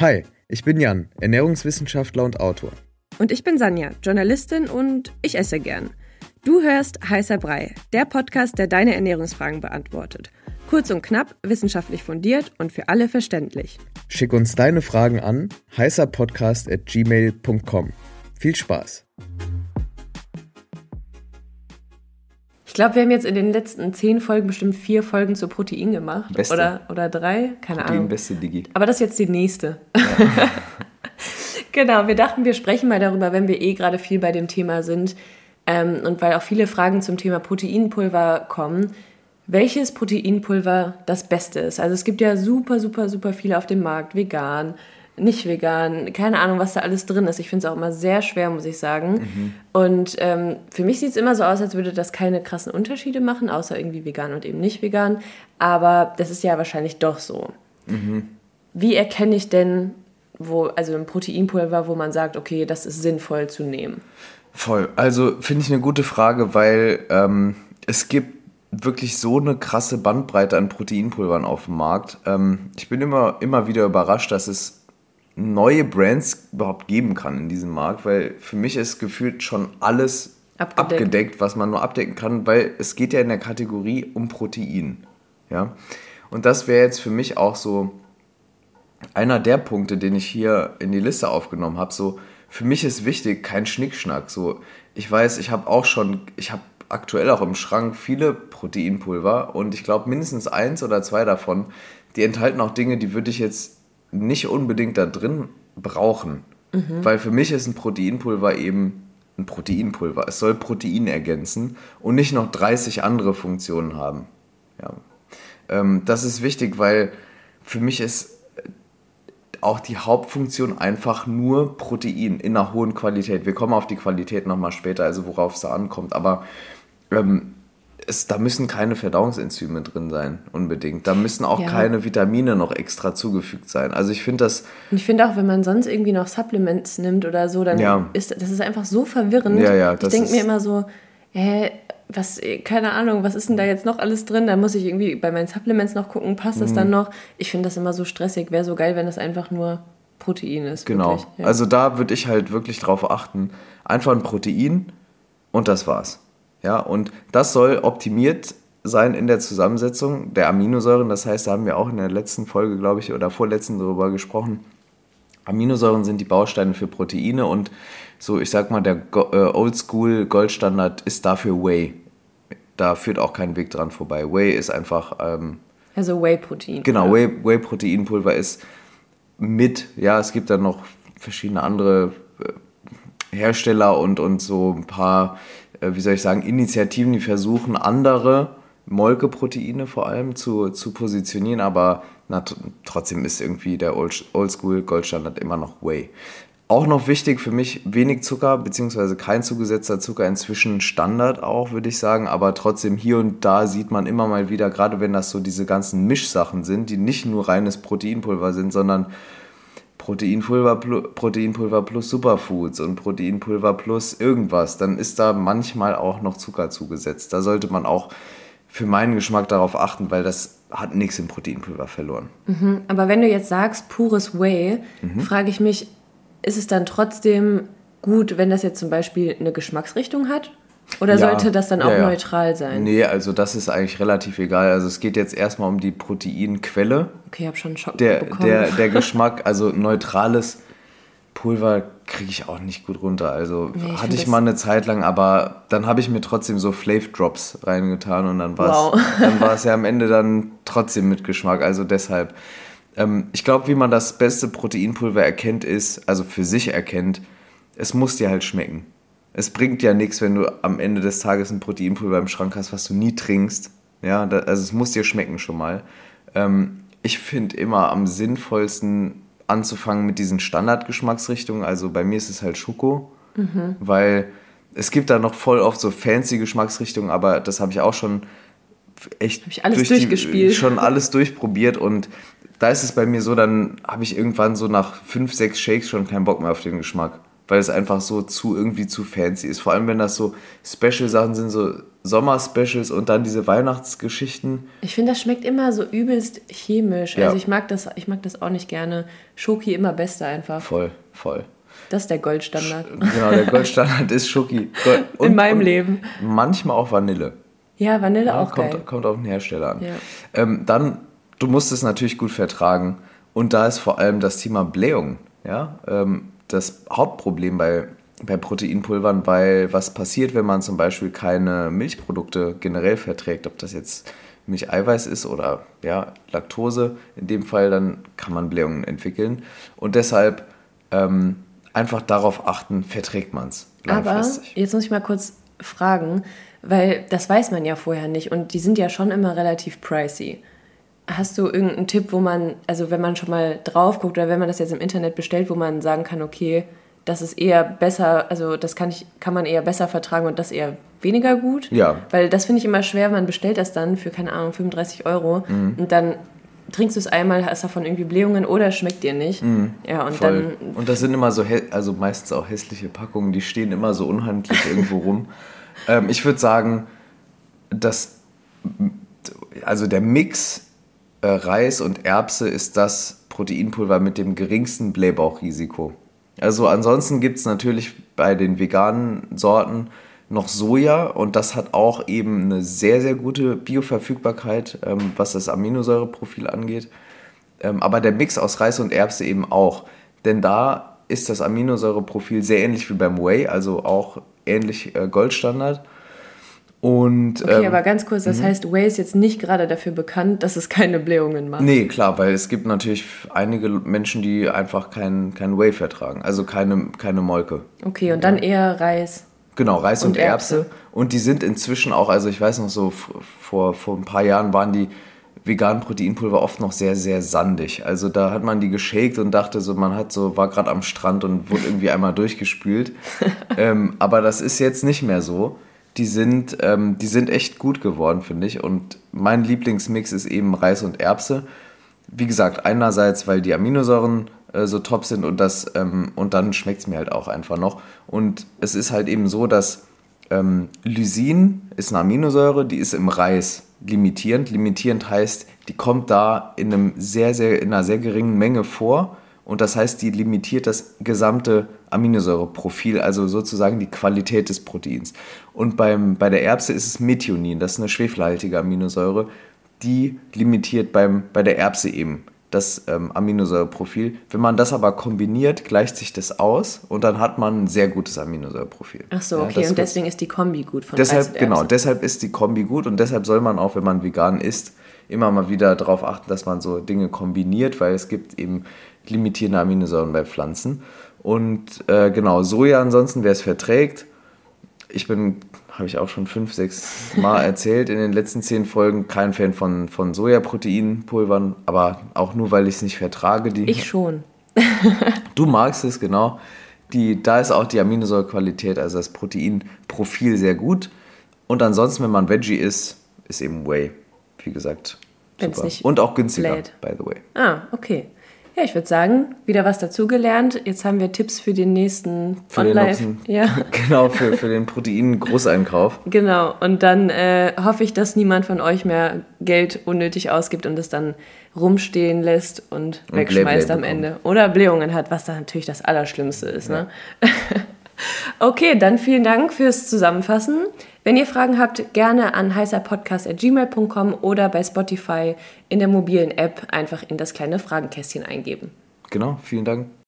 Hi, ich bin Jan, Ernährungswissenschaftler und Autor. Und ich bin Sanja, Journalistin und ich esse gern. Du hörst Heißer Brei, der Podcast, der deine Ernährungsfragen beantwortet. Kurz und knapp, wissenschaftlich fundiert und für alle verständlich. Schick uns deine Fragen an heißerpodcast.gmail.com. Viel Spaß! Ich glaube, wir haben jetzt in den letzten zehn Folgen bestimmt vier Folgen zu Protein gemacht. Beste. Oder, oder drei, keine Protein Ahnung. beste Digi. Aber das ist jetzt die nächste. Ja. genau, wir dachten, wir sprechen mal darüber, wenn wir eh gerade viel bei dem Thema sind. Ähm, und weil auch viele Fragen zum Thema Proteinpulver kommen, welches Proteinpulver das Beste ist. Also es gibt ja super, super, super viele auf dem Markt, vegan, nicht vegan, keine Ahnung, was da alles drin ist. Ich finde es auch immer sehr schwer, muss ich sagen. Mhm. Und ähm, für mich sieht es immer so aus, als würde das keine krassen Unterschiede machen, außer irgendwie vegan und eben nicht vegan. Aber das ist ja wahrscheinlich doch so. Mhm. Wie erkenne ich denn, wo, also ein Proteinpulver, wo man sagt, okay, das ist sinnvoll zu nehmen? Voll. Also finde ich eine gute Frage, weil ähm, es gibt wirklich so eine krasse Bandbreite an Proteinpulvern auf dem Markt. Ähm, ich bin immer, immer wieder überrascht, dass es neue Brands überhaupt geben kann in diesem Markt, weil für mich ist gefühlt schon alles abgedeckt, abgedeckt was man nur abdecken kann, weil es geht ja in der Kategorie um Protein. Ja? Und das wäre jetzt für mich auch so einer der Punkte, den ich hier in die Liste aufgenommen habe. So, für mich ist wichtig, kein Schnickschnack. So, ich weiß, ich habe auch schon, ich habe aktuell auch im Schrank viele Proteinpulver und ich glaube mindestens eins oder zwei davon, die enthalten auch Dinge, die würde ich jetzt nicht unbedingt da drin brauchen. Mhm. Weil für mich ist ein Proteinpulver eben ein Proteinpulver. Es soll Protein ergänzen und nicht noch 30 andere Funktionen haben. Ja. Ähm, das ist wichtig, weil für mich ist auch die Hauptfunktion einfach nur Protein in einer hohen Qualität. Wir kommen auf die Qualität nochmal später, also worauf es da ankommt. Aber ähm, es, da müssen keine Verdauungsenzyme drin sein, unbedingt. Da müssen auch ja. keine Vitamine noch extra zugefügt sein. Also ich finde das. Und ich finde auch, wenn man sonst irgendwie noch Supplements nimmt oder so, dann ja. ist das ist einfach so verwirrend. Ja, ja, ich denke mir immer so, hä, was, keine Ahnung, was ist denn da jetzt noch alles drin? Da muss ich irgendwie bei meinen Supplements noch gucken, passt das mhm. dann noch? Ich finde das immer so stressig. Wäre so geil, wenn das einfach nur Protein ist. Genau. Wirklich, ja. Also da würde ich halt wirklich drauf achten. Einfach ein Protein und das war's. Ja, und das soll optimiert sein in der Zusammensetzung der Aminosäuren. Das heißt, da haben wir auch in der letzten Folge, glaube ich, oder vorletzten darüber gesprochen. Aminosäuren sind die Bausteine für Proteine und so, ich sag mal, der äh, Oldschool Goldstandard ist dafür Whey. Da führt auch kein Weg dran vorbei. Whey ist einfach. Ähm, also Whey-Protein. Genau, Whey-Proteinpulver Whey ist mit, ja, es gibt dann noch verschiedene andere äh, Hersteller und, und so ein paar äh, wie soll ich sagen, Initiativen, die versuchen, andere Molkeproteine vor allem zu, zu positionieren, aber na, trotzdem ist irgendwie der Oldschool Goldstandard immer noch Whey. Auch noch wichtig für mich, wenig Zucker, beziehungsweise kein zugesetzter Zucker, inzwischen Standard auch, würde ich sagen, aber trotzdem hier und da sieht man immer mal wieder, gerade wenn das so diese ganzen Mischsachen sind, die nicht nur reines Proteinpulver sind, sondern Proteinpulver, Proteinpulver plus Superfoods und Proteinpulver plus irgendwas, dann ist da manchmal auch noch Zucker zugesetzt. Da sollte man auch für meinen Geschmack darauf achten, weil das hat nichts im Proteinpulver verloren. Mhm, aber wenn du jetzt sagst pures Whey, mhm. frage ich mich, ist es dann trotzdem gut, wenn das jetzt zum Beispiel eine Geschmacksrichtung hat? Oder ja, sollte das dann auch ja, ja. neutral sein? Nee, also das ist eigentlich relativ egal. Also es geht jetzt erstmal um die Proteinquelle. Okay, ich habe schon einen Schock der, bekommen. Der, der Geschmack, also neutrales Pulver kriege ich auch nicht gut runter. Also nee, ich hatte ich mal eine Zeit lang, aber dann habe ich mir trotzdem so Flav Drops reingetan und dann war wow. es ja am Ende dann trotzdem mit Geschmack. Also deshalb, ähm, ich glaube, wie man das beste Proteinpulver erkennt, ist, also für sich erkennt, es muss dir halt schmecken es bringt ja nichts, wenn du am Ende des Tages ein Proteinpulver im Schrank hast, was du nie trinkst. Ja, da, also es muss dir schmecken schon mal. Ähm, ich finde immer am sinnvollsten anzufangen mit diesen Standardgeschmacksrichtungen. Also bei mir ist es halt Schoko, mhm. weil es gibt da noch voll oft so fancy Geschmacksrichtungen, aber das habe ich auch schon echt ich alles durch durchgespielt. Die, schon alles durchprobiert und da ist es bei mir so, dann habe ich irgendwann so nach fünf, sechs Shakes schon keinen Bock mehr auf den Geschmack weil es einfach so zu irgendwie zu fancy ist. Vor allem, wenn das so Special-Sachen sind, so Sommer-Specials und dann diese Weihnachtsgeschichten. Ich finde, das schmeckt immer so übelst chemisch. Ja. Also ich mag das, ich mag das auch nicht gerne. Schoki immer beste einfach. Voll, voll. Das ist der Goldstandard. Genau, der Goldstandard ist Schoki. Und, In meinem Leben. Manchmal auch Vanille. Ja, Vanille ja, auch kommt, geil. Kommt auf den Hersteller an. Ja. Ähm, dann, du musst es natürlich gut vertragen. Und da ist vor allem das Thema Blähung. Ja? Ähm, das Hauptproblem bei, bei Proteinpulvern, weil was passiert, wenn man zum Beispiel keine Milchprodukte generell verträgt, ob das jetzt Milcheiweiß ist oder ja, Laktose, in dem Fall, dann kann man Blähungen entwickeln. Und deshalb ähm, einfach darauf achten, verträgt man es langfristig. Aber jetzt muss ich mal kurz fragen, weil das weiß man ja vorher nicht und die sind ja schon immer relativ pricey. Hast du irgendeinen Tipp, wo man, also wenn man schon mal drauf guckt oder wenn man das jetzt im Internet bestellt, wo man sagen kann, okay, das ist eher besser, also das kann, ich, kann man eher besser vertragen und das eher weniger gut? Ja. Weil das finde ich immer schwer, man bestellt das dann für, keine Ahnung, 35 Euro mhm. und dann trinkst du es einmal, hast davon irgendwie Blähungen oder schmeckt dir nicht. Mhm, ja, und voll. dann. Und das sind immer so, also meistens auch hässliche Packungen, die stehen immer so unhandlich irgendwo rum. Ähm, ich würde sagen, dass also der Mix äh, Reis und Erbse ist das Proteinpulver mit dem geringsten Blähbauchrisiko. Also ansonsten gibt es natürlich bei den veganen Sorten noch Soja und das hat auch eben eine sehr, sehr gute Bioverfügbarkeit, ähm, was das Aminosäureprofil angeht. Ähm, aber der Mix aus Reis und Erbse eben auch. Denn da ist das Aminosäureprofil sehr ähnlich wie beim Whey, also auch ähnlich äh, Goldstandard. Und, okay, ähm, aber ganz kurz, das -hmm. heißt, Whey ist jetzt nicht gerade dafür bekannt, dass es keine Blähungen macht. Nee, klar, weil es gibt natürlich einige Menschen, die einfach kein, kein Whey vertragen, also keine, keine Molke. Okay, und dann eher Reis. Genau, Reis und, und Erbse. Erbse. Und die sind inzwischen auch, also ich weiß noch so, vor, vor ein paar Jahren waren die veganen Proteinpulver oft noch sehr, sehr sandig. Also da hat man die geshakt und dachte so, man hat so, war gerade am Strand und wurde irgendwie einmal durchgespült. ähm, aber das ist jetzt nicht mehr so. Die sind, ähm, die sind echt gut geworden, finde ich. Und mein Lieblingsmix ist eben Reis und Erbse. Wie gesagt, einerseits, weil die Aminosäuren äh, so top sind und das ähm, und dann schmeckt es mir halt auch einfach noch. Und es ist halt eben so, dass ähm, Lysin ist eine Aminosäure, die ist im Reis limitierend. Limitierend heißt, die kommt da in einem sehr, sehr, in einer sehr geringen Menge vor. Und das heißt, die limitiert das gesamte Aminosäureprofil, also sozusagen die Qualität des Proteins. Und beim, bei der Erbse ist es Methionin, das ist eine schwefelhaltige Aminosäure, die limitiert beim, bei der Erbse eben das ähm, Aminosäureprofil. Wenn man das aber kombiniert, gleicht sich das aus und dann hat man ein sehr gutes Aminosäureprofil. Ach so, okay, ja, und deswegen ist die Kombi gut von Deshalb, genau, deshalb ist die Kombi gut und deshalb soll man auch, wenn man vegan isst, immer mal wieder darauf achten, dass man so Dinge kombiniert, weil es gibt eben limitierende Aminosäuren bei Pflanzen. Und äh, genau, Soja ansonsten, wer es verträgt, ich bin habe ich auch schon fünf, sechs Mal erzählt in den letzten zehn Folgen. Kein Fan von, von Sojaproteinpulvern, aber auch nur, weil ich es nicht vertrage. Die, ich schon. du magst es, genau. Die, da ist auch die Aminosäurequalität, also das Proteinprofil sehr gut. Und ansonsten, wenn man Veggie isst, ist eben Whey, wie gesagt. Super. Und auch günstiger, lädt. by the way. Ah, okay. Ja, ich würde sagen, wieder was dazugelernt. Jetzt haben wir Tipps für den nächsten für Online. ja. Genau, für, für den Protein-Großeinkauf. genau, und dann äh, hoffe ich, dass niemand von euch mehr Geld unnötig ausgibt und es dann rumstehen lässt und, und wegschmeißt am Ende. Oder Blähungen hat, was dann natürlich das Allerschlimmste ist. Ne? Ja. Ne? okay, dann vielen Dank fürs Zusammenfassen. Wenn ihr Fragen habt, gerne an heißerpodcast.gmail.com oder bei Spotify in der mobilen App einfach in das kleine Fragenkästchen eingeben. Genau, vielen Dank.